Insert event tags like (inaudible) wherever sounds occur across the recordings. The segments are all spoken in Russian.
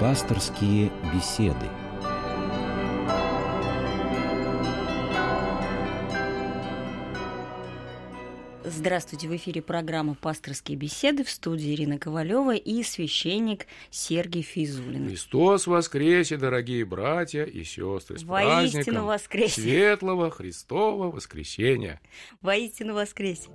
Пасторские беседы. Здравствуйте, в эфире программа «Пасторские беседы» в студии Ирина Ковалева и священник Сергей Физулин. Христос воскресе, дорогие братья и сестры! С Воистину праздником воскресе! Светлого Христова воскресения! Воистину воскресе!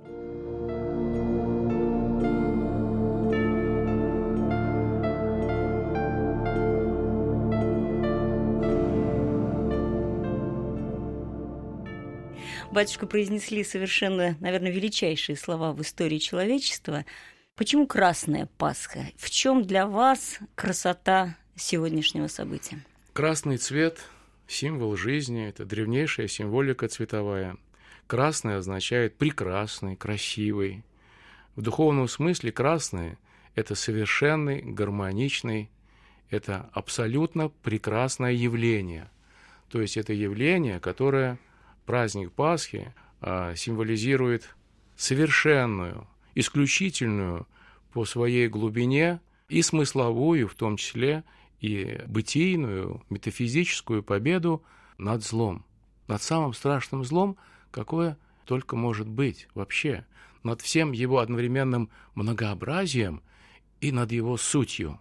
Батюшка произнесли совершенно, наверное, величайшие слова в истории человечества. Почему Красная Пасха? В чем для вас красота сегодняшнего события? Красный цвет – символ жизни, это древнейшая символика цветовая. Красный означает прекрасный, красивый. В духовном смысле красный – это совершенный, гармоничный, это абсолютно прекрасное явление. То есть это явление, которое праздник Пасхи а, символизирует совершенную, исключительную по своей глубине и смысловую, в том числе, и бытийную, метафизическую победу над злом, над самым страшным злом, какое только может быть вообще, над всем его одновременным многообразием и над его сутью.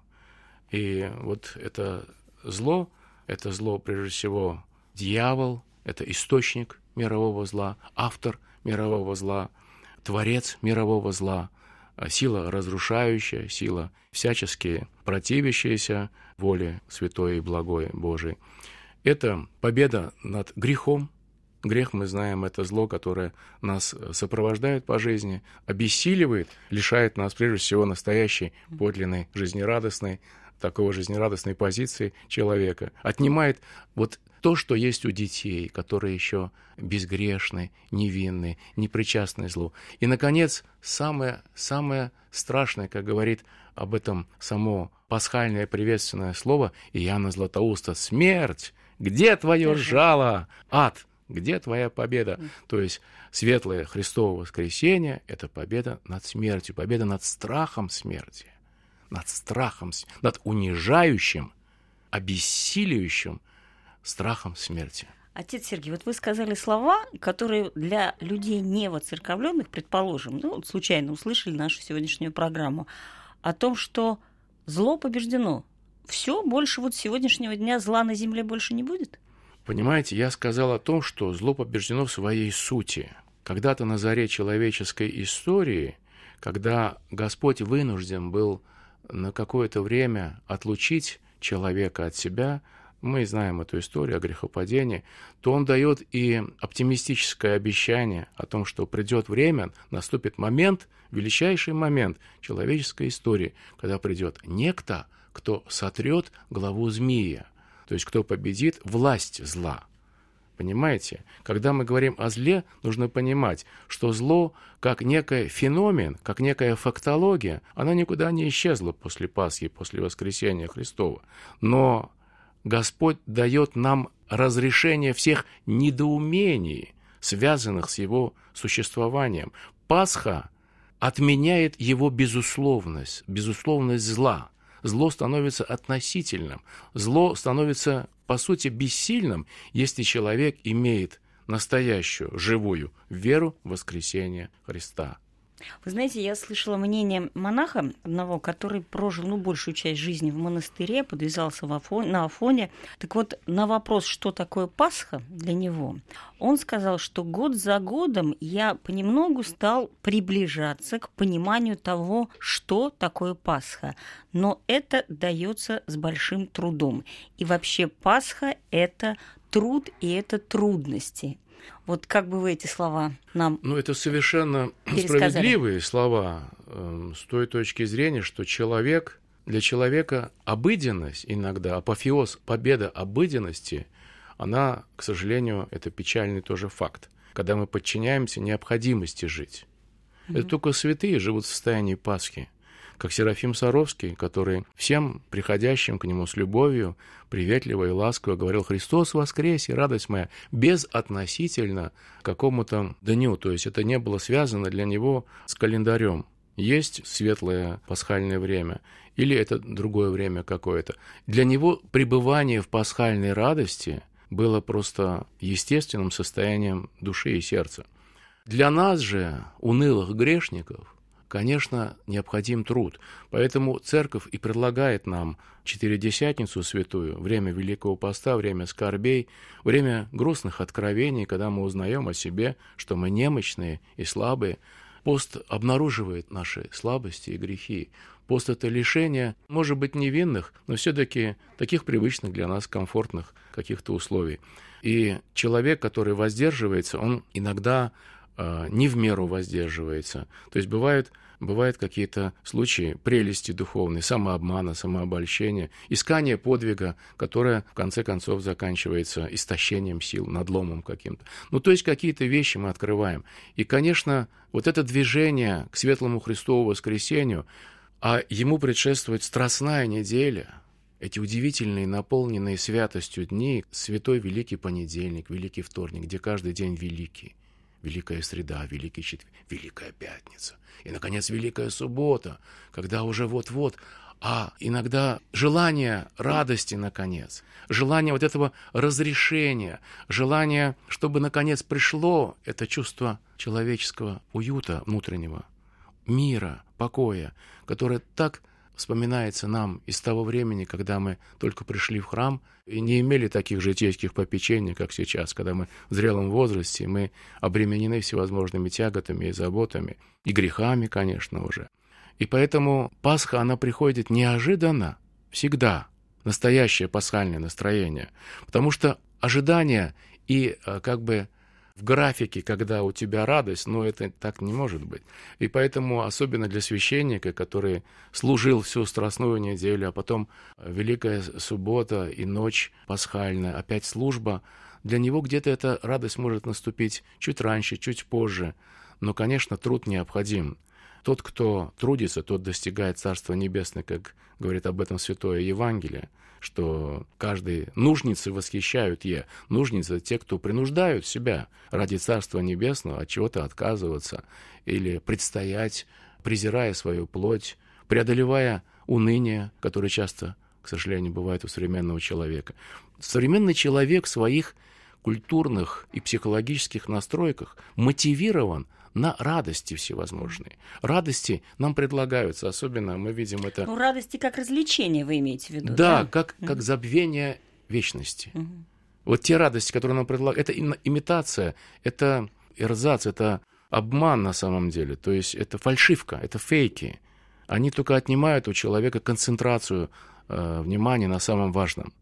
И вот это зло, это зло прежде всего дьявол, это источник мирового зла, автор мирового зла, творец мирового зла, а сила разрушающая, сила всячески противящаяся воле святой и благой Божией. Это победа над грехом. Грех, мы знаем, это зло, которое нас сопровождает по жизни, обессиливает, лишает нас, прежде всего, настоящей, подлинной, жизнерадостной, такого жизнерадостной позиции человека, отнимает вот то, что есть у детей, которые еще безгрешны, невинны, не причастны злу. И, наконец, самое, самое страшное, как говорит об этом само пасхальное приветственное слово Иоанна Златоуста, «Смерть! Где твое жало? Ад! Где твоя победа?» То есть светлое Христово воскресение – это победа над смертью, победа над страхом смерти, над страхом, над унижающим, обессиливающим страхом смерти. Отец Сергей, вот вы сказали слова, которые для людей не воцерковленных, предположим, ну, случайно услышали нашу сегодняшнюю программу, о том, что зло побеждено. Все, больше вот сегодняшнего дня зла на земле больше не будет? Понимаете, я сказал о том, что зло побеждено в своей сути. Когда-то на заре человеческой истории, когда Господь вынужден был на какое-то время отлучить человека от себя, мы знаем эту историю о грехопадении, то он дает и оптимистическое обещание о том, что придет время, наступит момент, величайший момент человеческой истории, когда придет некто, кто сотрет главу змея, то есть кто победит власть зла. Понимаете? Когда мы говорим о зле, нужно понимать, что зло, как некий феномен, как некая фактология, она никуда не исчезла после Пасхи, после воскресения Христова. Но Господь дает нам разрешение всех недоумений, связанных с его существованием. Пасха отменяет его безусловность, безусловность зла. Зло становится относительным. Зло становится, по сути, бессильным, если человек имеет настоящую, живую веру в воскресение Христа. Вы знаете, я слышала мнение монаха одного, который прожил ну, большую часть жизни в монастыре, подвязался в Афоне, на Афоне. Так вот, на вопрос, что такое Пасха для него, он сказал, что год за годом я понемногу стал приближаться к пониманию того, что такое Пасха. Но это дается с большим трудом. И вообще Пасха – это труд и это трудности. Вот как бы вы эти слова нам Ну, это совершенно справедливые слова э, с той точки зрения, что человек, для человека обыденность иногда, апофеоз, победа обыденности, она, к сожалению, это печальный тоже факт, когда мы подчиняемся необходимости жить. Mm-hmm. Это только святые живут в состоянии Пасхи как Серафим Саровский, который всем приходящим к нему с любовью, приветливо и ласково говорил «Христос воскресе, радость моя», без относительно какому-то дню, то есть это не было связано для него с календарем. есть светлое пасхальное время, или это другое время какое-то. Для него пребывание в пасхальной радости было просто естественным состоянием души и сердца. Для нас же, унылых грешников, конечно, необходим труд. Поэтому церковь и предлагает нам Четыредесятницу святую, время Великого Поста, время скорбей, время грустных откровений, когда мы узнаем о себе, что мы немощные и слабые. Пост обнаруживает наши слабости и грехи. Пост — это лишение, может быть, невинных, но все-таки таких привычных для нас комфортных каких-то условий. И человек, который воздерживается, он иногда э, не в меру воздерживается. То есть бывают бывают какие-то случаи прелести духовной, самообмана, самообольщения, искания подвига, которое в конце концов заканчивается истощением сил, надломом каким-то. Ну, то есть какие-то вещи мы открываем. И, конечно, вот это движение к светлому Христову воскресению, а ему предшествует страстная неделя – эти удивительные, наполненные святостью дни, святой Великий Понедельник, Великий Вторник, где каждый день великий. Великая среда, Великий четверг, Великая пятница. И, наконец, Великая суббота, когда уже вот-вот, а иногда желание радости, наконец, желание вот этого разрешения, желание, чтобы, наконец, пришло это чувство человеческого уюта внутреннего, мира, покоя, которое так вспоминается нам из того времени, когда мы только пришли в храм и не имели таких житейских попечений, как сейчас, когда мы в зрелом возрасте, мы обременены всевозможными тяготами и заботами, и грехами, конечно, уже. И поэтому Пасха, она приходит неожиданно, всегда, настоящее пасхальное настроение, потому что ожидание и э, как бы в графике, когда у тебя радость, но это так не может быть. И поэтому, особенно для священника, который служил всю страстную неделю, а потом Великая Суббота и ночь пасхальная, опять служба, для него где-то эта радость может наступить чуть раньше, чуть позже. Но, конечно, труд необходим. Тот, кто трудится, тот достигает Царства Небесное, как говорит об этом Святое Евангелие что каждый нужницы восхищают е. Нужницы — те, кто принуждают себя ради Царства Небесного от чего-то отказываться или предстоять, презирая свою плоть, преодолевая уныние, которое часто, к сожалению, бывает у современного человека. Современный человек в своих культурных и психологических настройках мотивирован на радости всевозможные. Радости нам предлагаются, особенно мы видим это... Ну, радости как развлечение вы имеете в виду, да? Да, как, как забвение вечности. Угу. Вот те радости, которые нам предлагают, это имитация, это эрзац, это обман на самом деле, то есть это фальшивка, это фейки. Они только отнимают у человека концентрацию э, внимания на самом важном.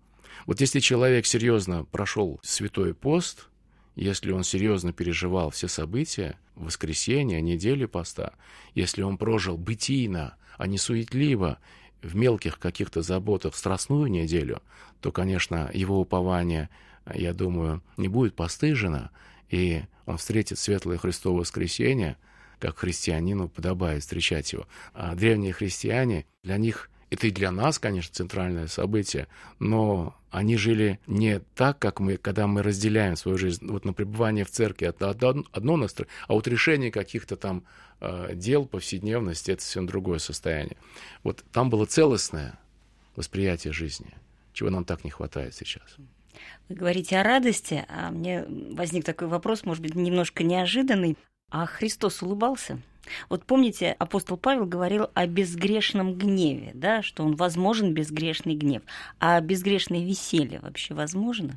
Вот если человек серьезно прошел святой пост, если он серьезно переживал все события, воскресенья, недели поста, если он прожил бытийно, а не суетливо, в мелких каких-то заботах страстную неделю, то, конечно, его упование, я думаю, не будет постыжено, и он встретит светлое Христово воскресенье, как христианину подобает встречать его. А древние христиане, для них это и для нас, конечно, центральное событие, но они жили не так, как мы, когда мы разделяем свою жизнь. Вот на пребывание в церкви это одно настрой, а вот решение каких-то там э, дел, повседневности, это совсем другое состояние. Вот там было целостное восприятие жизни, чего нам так не хватает сейчас. Вы говорите о радости, а мне возник такой вопрос, может быть, немножко неожиданный. А Христос улыбался? Вот помните, апостол Павел говорил о безгрешном гневе, да, что он возможен безгрешный гнев. А безгрешное веселье вообще возможно?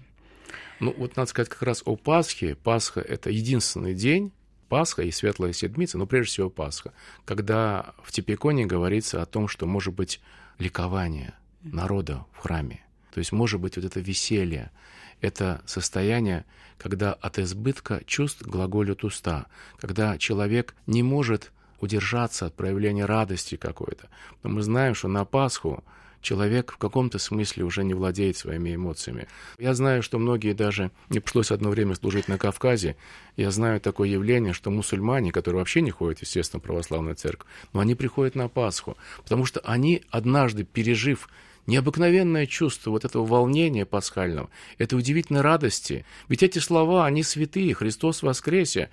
Ну, вот надо сказать как раз о Пасхе. Пасха — это единственный день, Пасха и Светлая Седмица, но прежде всего Пасха, когда в Типиконе говорится о том, что может быть ликование народа в храме. То есть может быть вот это веселье, это состояние, когда от избытка чувств глаголят уста, когда человек не может удержаться от проявления радости какой-то. Но мы знаем, что на Пасху человек в каком-то смысле уже не владеет своими эмоциями. Я знаю, что многие даже... Мне пришлось одно время служить на Кавказе. Я знаю такое явление, что мусульмане, которые вообще не ходят, естественно, в православную церковь, но они приходят на Пасху, потому что они, однажды пережив необыкновенное чувство вот этого волнения пасхального, этой удивительной радости. Ведь эти слова, они святые, Христос воскресе.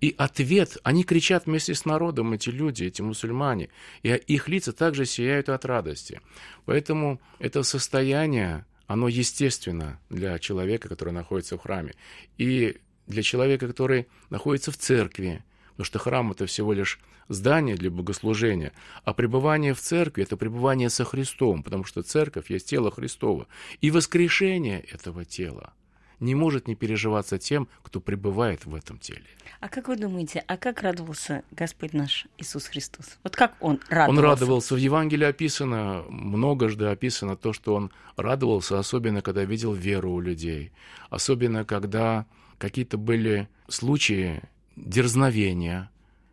И ответ, они кричат вместе с народом, эти люди, эти мусульмане, и их лица также сияют от радости. Поэтому это состояние, оно естественно для человека, который находится в храме. И для человека, который находится в церкви, потому что храм это всего лишь здание для богослужения, а пребывание в церкви это пребывание со Христом, потому что церковь есть тело Христова. И воскрешение этого тела не может не переживаться тем, кто пребывает в этом теле. А как вы думаете, а как радовался Господь наш Иисус Христос? Вот как Он радовался? Он радовался. В Евангелии описано, многожды описано то, что Он радовался, особенно когда видел веру у людей, особенно когда какие-то были случаи дерзновения,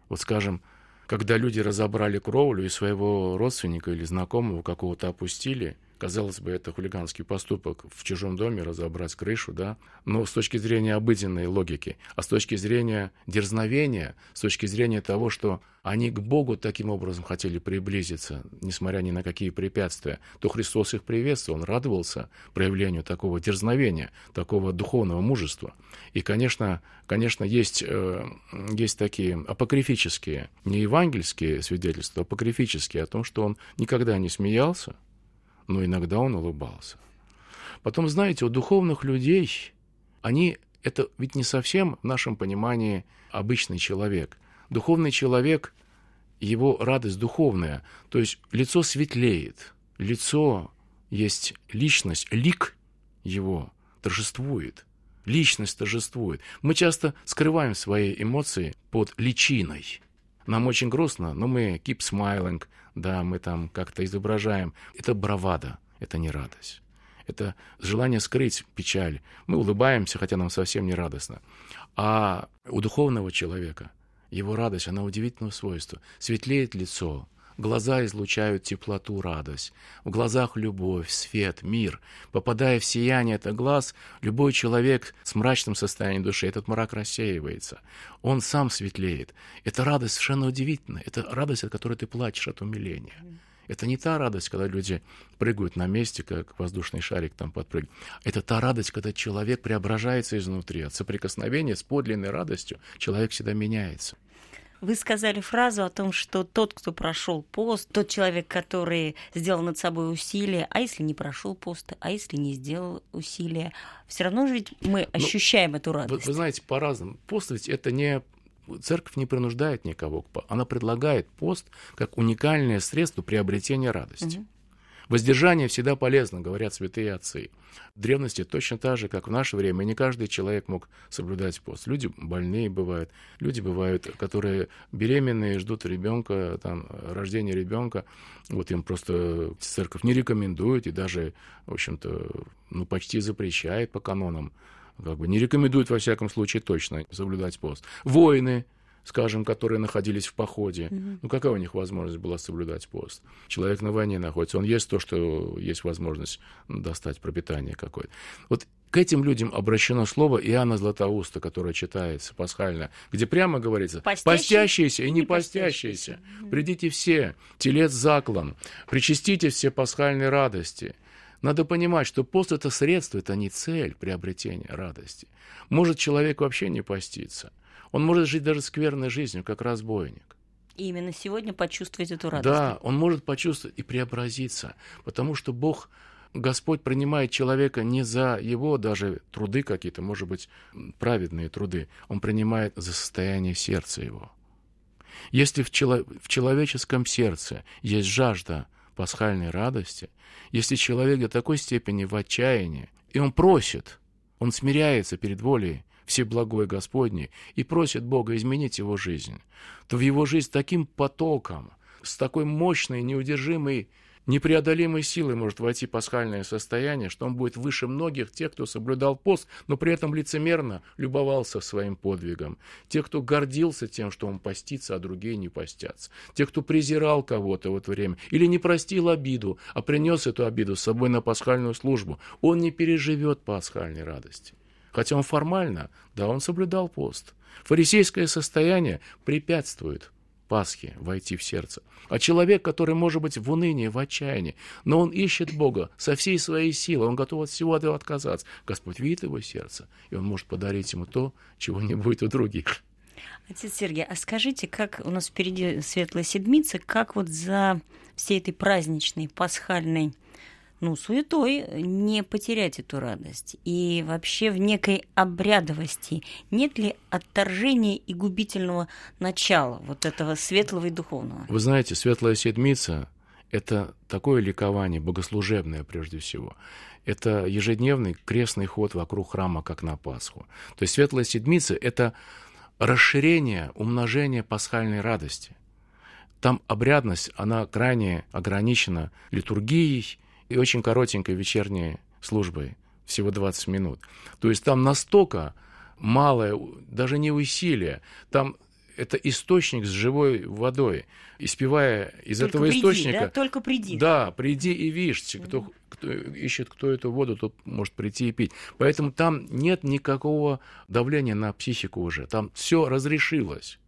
вот скажем, когда люди разобрали кровлю и своего родственника или знакомого какого-то опустили, Казалось бы, это хулиганский поступок в чужом доме разобрать крышу, да, но с точки зрения обыденной логики, а с точки зрения дерзновения, с точки зрения того, что они к Богу таким образом хотели приблизиться, несмотря ни на какие препятствия, то Христос их приветствовал, Он радовался проявлению такого дерзновения, такого духовного мужества. И, конечно, конечно есть, э, есть такие апокрифические, не евангельские свидетельства, а апокрифические о том, что Он никогда не смеялся, но иногда он улыбался. Потом, знаете, у духовных людей, они, это ведь не совсем в нашем понимании обычный человек. Духовный человек, его радость духовная, то есть лицо светлеет, лицо есть личность, лик его торжествует, личность торжествует. Мы часто скрываем свои эмоции под личиной. Нам очень грустно, но мы keep smiling, да, мы там как-то изображаем. Это бравада, это не радость. Это желание скрыть печаль. Мы улыбаемся, хотя нам совсем не радостно. А у духовного человека его радость, она удивительного свойства. Светлеет лицо, Глаза излучают теплоту, радость. В глазах любовь, свет, мир. Попадая в сияние это глаз, любой человек с мрачным состоянием души, этот мрак рассеивается. Он сам светлеет. Это радость совершенно удивительная. Это радость, от которой ты плачешь от умиления. Это не та радость, когда люди прыгают на месте, как воздушный шарик там подпрыгивает. Это та радость, когда человек преображается изнутри. От соприкосновения с подлинной радостью человек всегда меняется. Вы сказали фразу о том, что тот, кто прошел пост, тот человек, который сделал над собой усилия, а если не прошел пост, а если не сделал усилия, все равно же ведь мы ну, ощущаем ну, эту радость. Вы, вы знаете, по-разному. Пост ведь это не Церковь не принуждает никого, она предлагает пост как уникальное средство приобретения радости. Угу. Воздержание всегда полезно, говорят святые отцы. В древности точно так же, как в наше время, не каждый человек мог соблюдать пост. Люди больные бывают, люди бывают, которые беременные, ждут ребенка, там, рождения ребенка. Вот им просто церковь не рекомендует и даже, в общем-то, ну, почти запрещает по канонам как бы не рекомендует, во всяком случае, точно соблюдать пост. Воины, скажем, которые находились в походе, угу. ну какая у них возможность была соблюдать пост? Человек на войне находится, он есть то, что есть возможность достать пропитание какое-то. Вот к этим людям обращено слово Иоанна Златоуста, которое читается пасхально, где прямо говорится «постящиеся, постящиеся и не постящиеся, придите все, телец заклан, причастите все пасхальные радости». Надо понимать, что пост – это средство, это не цель приобретения радости. Может человек вообще не поститься – он может жить даже скверной жизнью, как разбойник. И именно сегодня почувствовать эту радость. Да, он может почувствовать и преобразиться, потому что Бог, Господь принимает человека не за его даже труды какие-то, может быть, праведные труды, он принимает за состояние сердца его. Если в, чело- в человеческом сердце есть жажда пасхальной радости, если человек до такой степени в отчаянии, и он просит, он смиряется перед волей Всеблагой Господней и просит Бога изменить его жизнь, то в его жизнь таким потоком, с такой мощной, неудержимой, непреодолимой силой может войти пасхальное состояние, что он будет выше многих тех, кто соблюдал пост, но при этом лицемерно любовался своим подвигом. Те, кто гордился тем, что он постится, а другие не постятся. Те, кто презирал кого-то в это время или не простил обиду, а принес эту обиду с собой на пасхальную службу, он не переживет пасхальной радости. Хотя он формально, да, он соблюдал пост. Фарисейское состояние препятствует Пасхе войти в сердце. А человек, который может быть в унынии, в отчаянии, но он ищет Бога со всей своей силой, он готов от всего этого отказаться. Господь видит его сердце, и он может подарить ему то, чего не будет у других. Отец Сергей, а скажите, как у нас впереди Светлая Седмица, как вот за всей этой праздничной, пасхальной ну, суетой не потерять эту радость. И вообще в некой обрядовости нет ли отторжения и губительного начала вот этого светлого и духовного? Вы знаете, Светлая Седмица – это такое ликование, богослужебное прежде всего. Это ежедневный крестный ход вокруг храма, как на Пасху. То есть Светлая Седмица – это расширение, умножение пасхальной радости. Там обрядность, она крайне ограничена литургией и очень коротенькой вечерней службой, всего 20 минут. То есть там настолько малое, даже не усилие, там это источник с живой водой. И спевая из Только этого приди, источника... Да? Только приди. Да, приди и видишь. Кто, кто ищет, кто эту воду, тот может прийти и пить. Поэтому там нет никакого давления на психику уже. Там все разрешилось.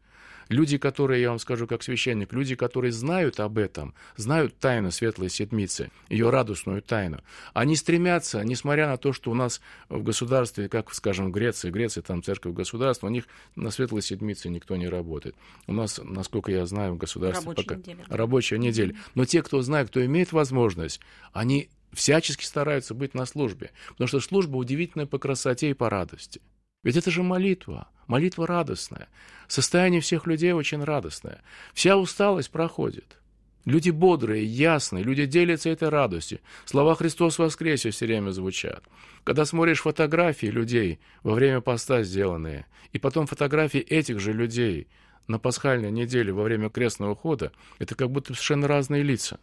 Люди, которые, я вам скажу как священник, люди, которые знают об этом, знают тайну Светлой Седмицы, ее радостную тайну, они стремятся, несмотря на то, что у нас в государстве, как, скажем, в Греции, Греция там церковь государства, у них на Светлой Седмице никто не работает. У нас, насколько я знаю, в государстве Рабочая пока неделя. рабочая неделя. Но те, кто знает, кто имеет возможность, они всячески стараются быть на службе, потому что служба удивительная по красоте и по радости. Ведь это же молитва, молитва радостная. Состояние всех людей очень радостное. Вся усталость проходит. Люди бодрые, ясные, люди делятся этой радостью. Слова «Христос воскресе» все время звучат. Когда смотришь фотографии людей во время поста сделанные, и потом фотографии этих же людей на пасхальной неделе во время крестного хода, это как будто совершенно разные лица.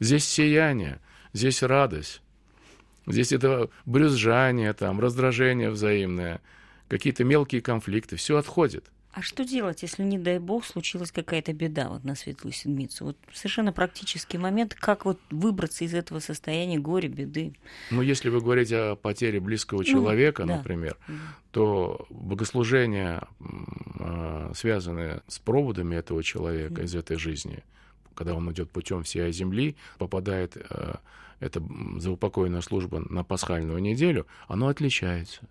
Здесь сияние, здесь радость, здесь это брюзжание, там, раздражение взаимное, какие-то мелкие конфликты, все отходит. А что делать, если, не дай бог, случилась какая-то беда вот на Светлую Седмицу? Вот совершенно практический момент, как вот выбраться из этого состояния горя, беды. Ну, если вы говорите о потере близкого человека, да. например, то богослужения, а, связанные с проводами этого человека из этой жизни, когда он идет путем всей земли, попадает э, эта заупокойная служба на пасхальную неделю, оно отличается.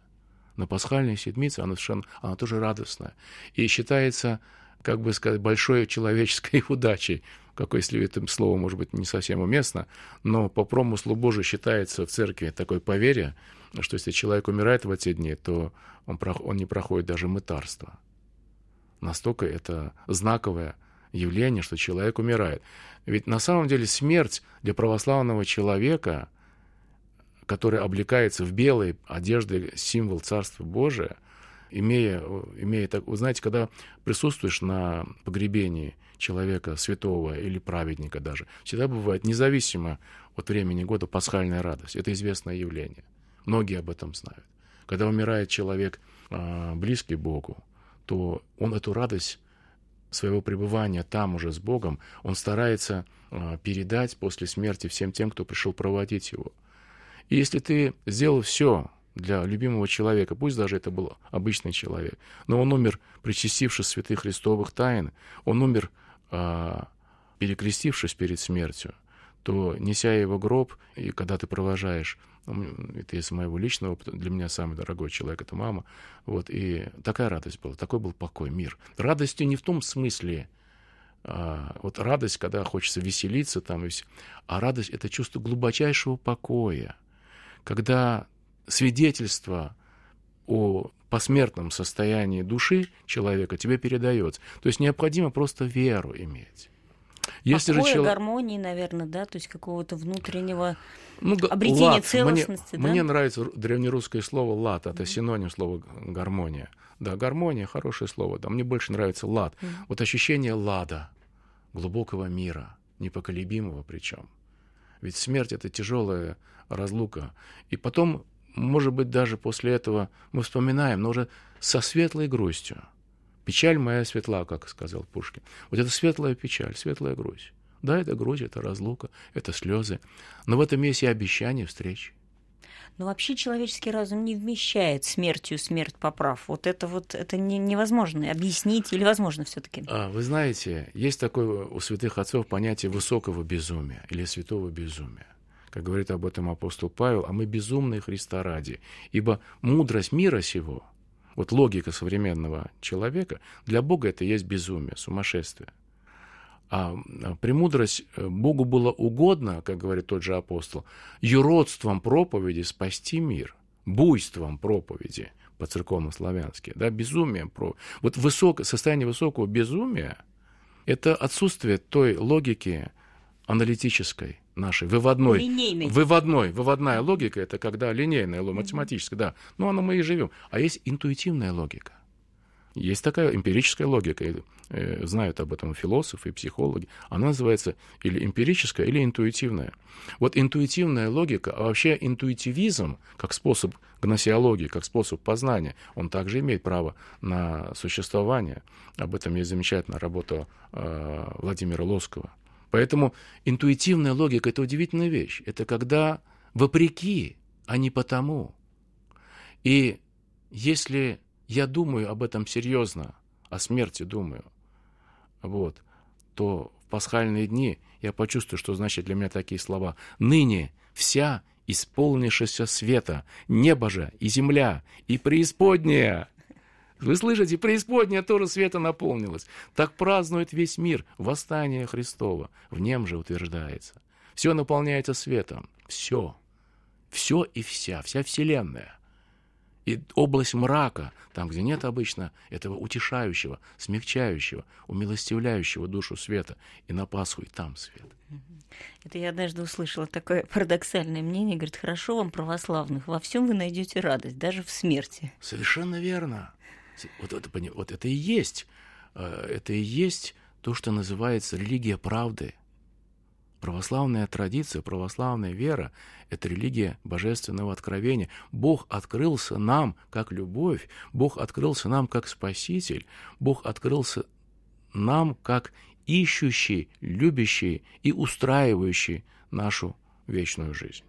На пасхальной седмице она совершенно, она тоже радостная. И считается, как бы сказать, большой человеческой (laughs) удачей, какое, если это слово, может быть, не совсем уместно, но по промыслу Божию считается в церкви такое поверье, что если человек умирает в эти дни, то он, он не проходит даже мытарство. Настолько это знаковое явление, что человек умирает. Ведь на самом деле смерть для православного человека, который облекается в белые одежды, символ Царства Божия, имея, имея так, вы знаете, когда присутствуешь на погребении человека святого или праведника даже, всегда бывает независимо от времени года пасхальная радость. Это известное явление. Многие об этом знают. Когда умирает человек а, близкий Богу, то он эту радость своего пребывания там уже с Богом, он старается а, передать после смерти всем тем, кто пришел проводить его. И если ты сделал все для любимого человека, пусть даже это был обычный человек, но он умер, причастившись святых христовых тайн, он умер, а, перекрестившись перед смертью, то, неся его гроб, и когда ты провожаешь, это из моего личного опыта, для меня самый дорогой человек — это мама, вот, и такая радость была, такой был покой, мир. Радостью не в том смысле, а, вот радость, когда хочется веселиться, там, а радость — это чувство глубочайшего покоя, когда свидетельство о посмертном состоянии души человека тебе передается. То есть необходимо просто веру иметь. Если Покоя, же человек... гармонии, наверное, да, то есть какого-то внутреннего ну, обретения лад. целостности. Мне, да? мне нравится древнерусское слово лад, это mm-hmm. синоним слова гармония. Да, гармония хорошее слово, да, мне больше нравится лад. Mm-hmm. Вот ощущение лада, глубокого мира, непоколебимого причем. Ведь смерть это тяжелая разлука. И потом, может быть, даже после этого мы вспоминаем, но уже со светлой грустью. Печаль моя светла, как сказал Пушкин. Вот это светлая печаль, светлая грусть. Да, это грусть, это разлука, это слезы. Но в этом есть и обещание встреч. Но вообще человеческий разум не вмещает смертью смерть поправ. Вот это вот это не, невозможно объяснить или возможно все-таки. А, вы знаете, есть такое у святых отцов понятие высокого безумия или святого безумия как говорит об этом апостол Павел, а мы безумные Христа ради. Ибо мудрость мира сего, вот логика современного человека, для Бога это есть безумие, сумасшествие. А, а премудрость э, Богу было угодно, как говорит тот же апостол, юродством проповеди спасти мир, буйством проповеди по-церковно-славянски, да, безумием. Про... Вот высок... состояние высокого безумия – это отсутствие той логики аналитической, нашей, выводной. Линейной. Выводной. Выводная логика – это когда линейная, математическая, да. Ну, она мы и живем. А есть интуитивная логика. Есть такая эмпирическая логика, э, знают об этом философы и психологи. Она называется или эмпирическая, или интуитивная. Вот интуитивная логика, а вообще интуитивизм, как способ гносеологии, как способ познания, он также имеет право на существование. Об этом есть замечательная работа э, Владимира Лоскова. Поэтому интуитивная логика – это удивительная вещь. Это когда вопреки, а не потому. И если я думаю об этом серьезно, о смерти думаю, вот, то в пасхальные дни я почувствую, что значит для меня такие слова. «Ныне вся исполнившаяся света, небо же и земля, и преисподняя». Вы слышите, преисподняя тоже света наполнилась. Так празднует весь мир восстание Христова. В нем же утверждается. Все наполняется светом. Все. Все и вся, вся Вселенная. И область мрака, там, где нет обычно этого утешающего, смягчающего, умилостивляющего душу света, и на Пасху и там свет. Это я однажды услышала такое парадоксальное мнение. Говорит, хорошо вам, православных, во всем вы найдете радость, даже в смерти. Совершенно верно. Вот это, вот это и есть. Э, это и есть то, что называется религия правды – Православная традиция, православная вера — это религия божественного откровения. Бог открылся нам как любовь, Бог открылся нам как Спаситель, Бог открылся нам как ищущий, любящий и устраивающий нашу вечную жизнь.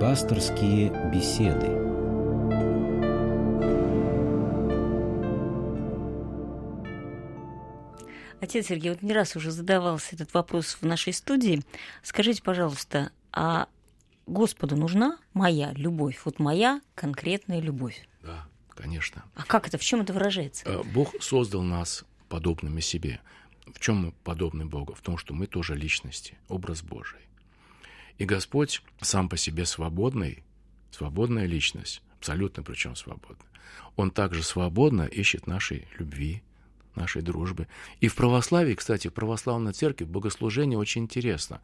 Пасторские беседы – Отец Сергей, вот не раз уже задавался этот вопрос в нашей студии. Скажите, пожалуйста, а Господу нужна моя любовь? Вот моя конкретная любовь? Да, конечно. А как это? В чем это выражается? Э, Бог создал нас подобными себе. В чем мы подобны Богу? В том, что мы тоже личности, образ Божий. И Господь сам по себе свободный, свободная личность, абсолютно причем свободна. Он также свободно ищет нашей любви, нашей дружбы. И в православии, кстати, в православной церкви богослужение очень интересно.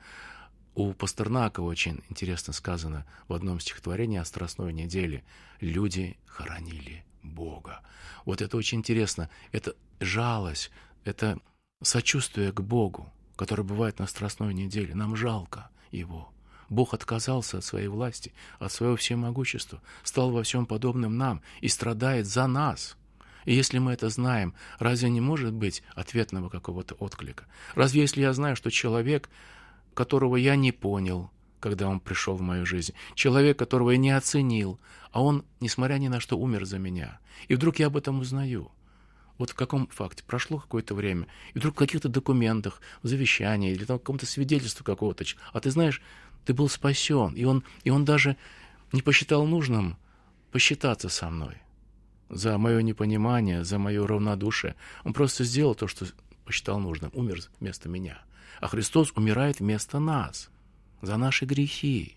У Пастернака очень интересно сказано в одном стихотворении о Страстной неделе. Люди хоронили Бога. Вот это очень интересно. Это жалость, это сочувствие к Богу, которое бывает на Страстной неделе. Нам жалко Его. Бог отказался от своей власти, от своего всемогущества, стал во всем подобным нам и страдает за нас – и если мы это знаем, разве не может быть ответного какого-то отклика? Разве если я знаю, что человек, которого я не понял, когда он пришел в мою жизнь, человек, которого я не оценил, а он, несмотря ни на что, умер за меня, и вдруг я об этом узнаю, вот в каком факте? Прошло какое-то время, и вдруг в каких-то документах, в завещании или там каком-то свидетельстве какого-то, а ты знаешь, ты был спасен, и он, и он даже не посчитал нужным посчитаться со мной за мое непонимание, за мое равнодушие. Он просто сделал то, что посчитал нужным, умер вместо меня. А Христос умирает вместо нас, за наши грехи.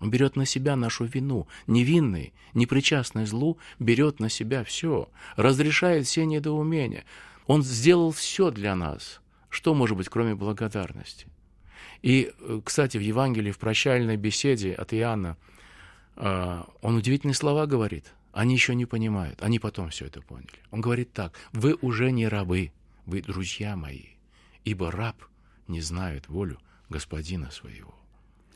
Он берет на себя нашу вину. Невинный, непричастный злу, берет на себя все, разрешает все недоумения. Он сделал все для нас. Что может быть, кроме благодарности? И, э, кстати, в Евангелии, в прощальной беседе от Иоанна, э, он удивительные слова говорит – они еще не понимают, они потом все это поняли. Он говорит так, вы уже не рабы, вы друзья мои, ибо раб не знает волю господина своего.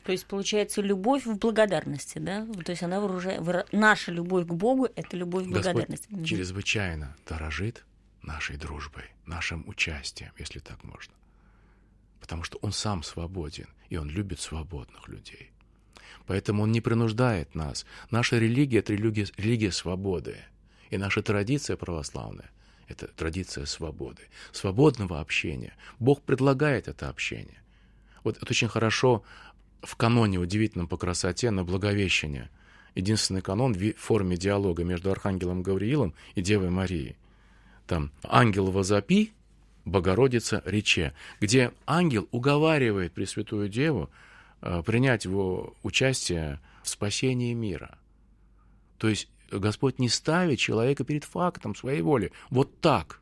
То есть, получается, любовь в благодарности, да? То есть она вооружает... Наша любовь к Богу — это любовь в благодарности. Господь чрезвычайно дорожит нашей дружбой, нашим участием, если так можно. Потому что Он сам свободен, и Он любит свободных людей. Поэтому он не принуждает нас. Наша религия – это религия, религия свободы. И наша традиция православная – это традиция свободы, свободного общения. Бог предлагает это общение. Вот это очень хорошо в каноне удивительном по красоте на Благовещение. Единственный канон в форме диалога между Архангелом Гавриилом и Девой Марией. Там «Ангел возопи, Богородица рече», где ангел уговаривает Пресвятую Деву принять его участие в спасении мира. То есть Господь не ставит человека перед фактом своей воли. Вот так.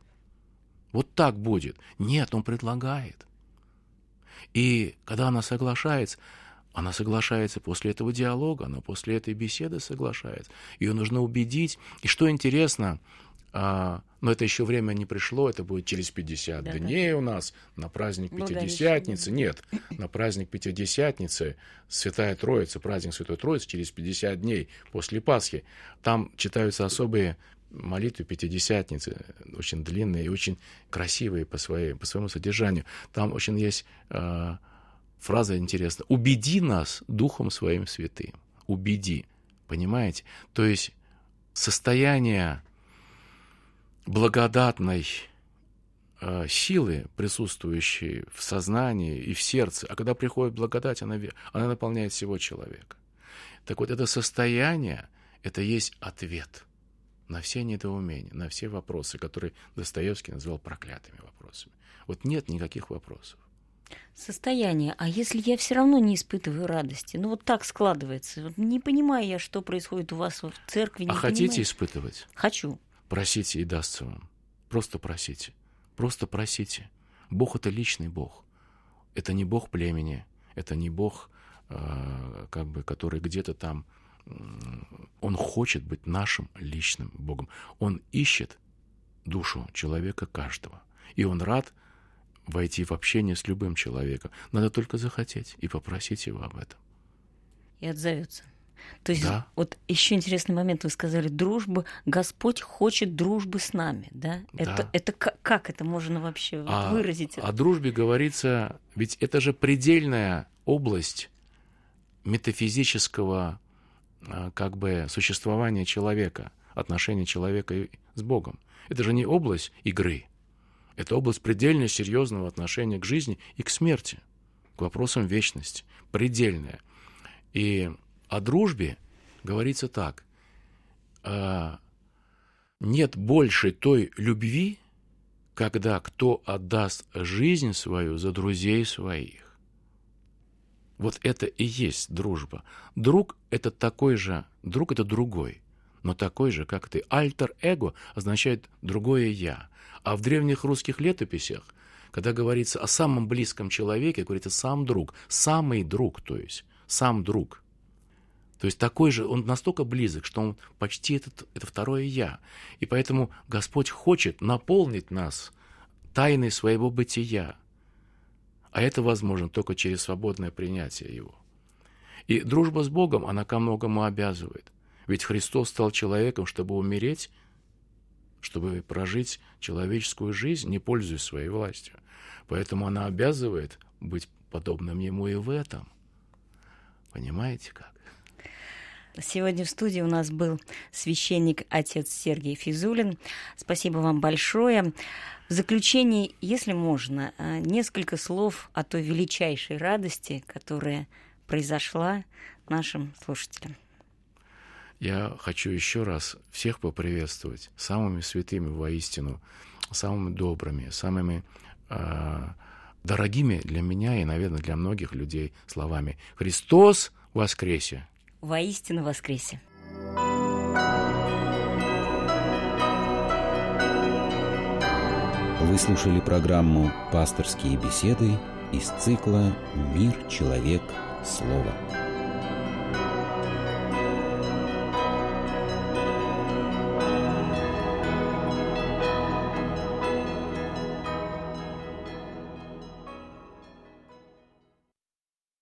Вот так будет. Нет, Он предлагает. И когда она соглашается, она соглашается после этого диалога, она после этой беседы соглашается. Ее нужно убедить. И что интересно, а, но это еще время не пришло, это будет через 50 да, дней да. у нас на праздник Пятидесятницы. Нет, на праздник Пятидесятницы, Святая Троица, праздник Святой Троицы через 50 дней после Пасхи. Там читаются особые молитвы Пятидесятницы, очень длинные и очень красивые по, своей, по своему содержанию. Там очень есть э, фраза интересная. «Убеди нас Духом Своим Святым». Убеди. Понимаете? То есть состояние благодатной э, силы, присутствующей в сознании и в сердце, а когда приходит благодать, она, она наполняет всего человека. Так вот, это состояние, это есть ответ на все недоумения, на все вопросы, которые Достоевский назвал проклятыми вопросами. Вот нет никаких вопросов. Состояние. А если я все равно не испытываю радости? Ну вот так складывается. Вот не понимаю я, что происходит у вас в церкви. А понимаю. хотите испытывать? Хочу. Просите и дастся вам. Просто просите. Просто просите. Бог это личный Бог. Это не Бог племени. Это не Бог, э, как бы, который где-то там. Он хочет быть нашим личным Богом. Он ищет душу человека каждого. И он рад войти в общение с любым человеком. Надо только захотеть и попросить его об этом. И отзовется. То есть да. вот еще интересный момент, вы сказали, дружба, Господь хочет дружбы с нами, да? да. Это, это как, как это можно вообще а, выразить? О дружбе говорится, ведь это же предельная область метафизического а, как бы существования человека, отношения человека с Богом. Это же не область игры, это область предельно серьезного отношения к жизни и к смерти, к вопросам вечности, предельная. И о дружбе говорится так. «А, нет больше той любви, когда кто отдаст жизнь свою за друзей своих. Вот это и есть дружба. Друг — это такой же, друг — это другой, но такой же, как ты. Альтер-эго означает «другое я». А в древних русских летописях, когда говорится о самом близком человеке, говорится «сам друг», «самый друг», то есть «сам друг». То есть такой же, он настолько близок, что он почти этот, это второе «я». И поэтому Господь хочет наполнить нас тайной своего бытия. А это возможно только через свободное принятие Его. И дружба с Богом, она ко многому обязывает. Ведь Христос стал человеком, чтобы умереть, чтобы прожить человеческую жизнь, не пользуясь своей властью. Поэтому она обязывает быть подобным Ему и в этом. Понимаете как? Сегодня в студии у нас был священник отец Сергей Физулин. Спасибо вам большое. В заключение, если можно, э, несколько слов о той величайшей радости, которая произошла нашим слушателям. Я хочу еще раз всех поприветствовать самыми святыми воистину, самыми добрыми, самыми э, дорогими для меня и, наверное, для многих людей словами «Христос воскресе!» Воистину воскресе. Вы слушали программу «Пасторские беседы» из цикла «Мир, человек, слово».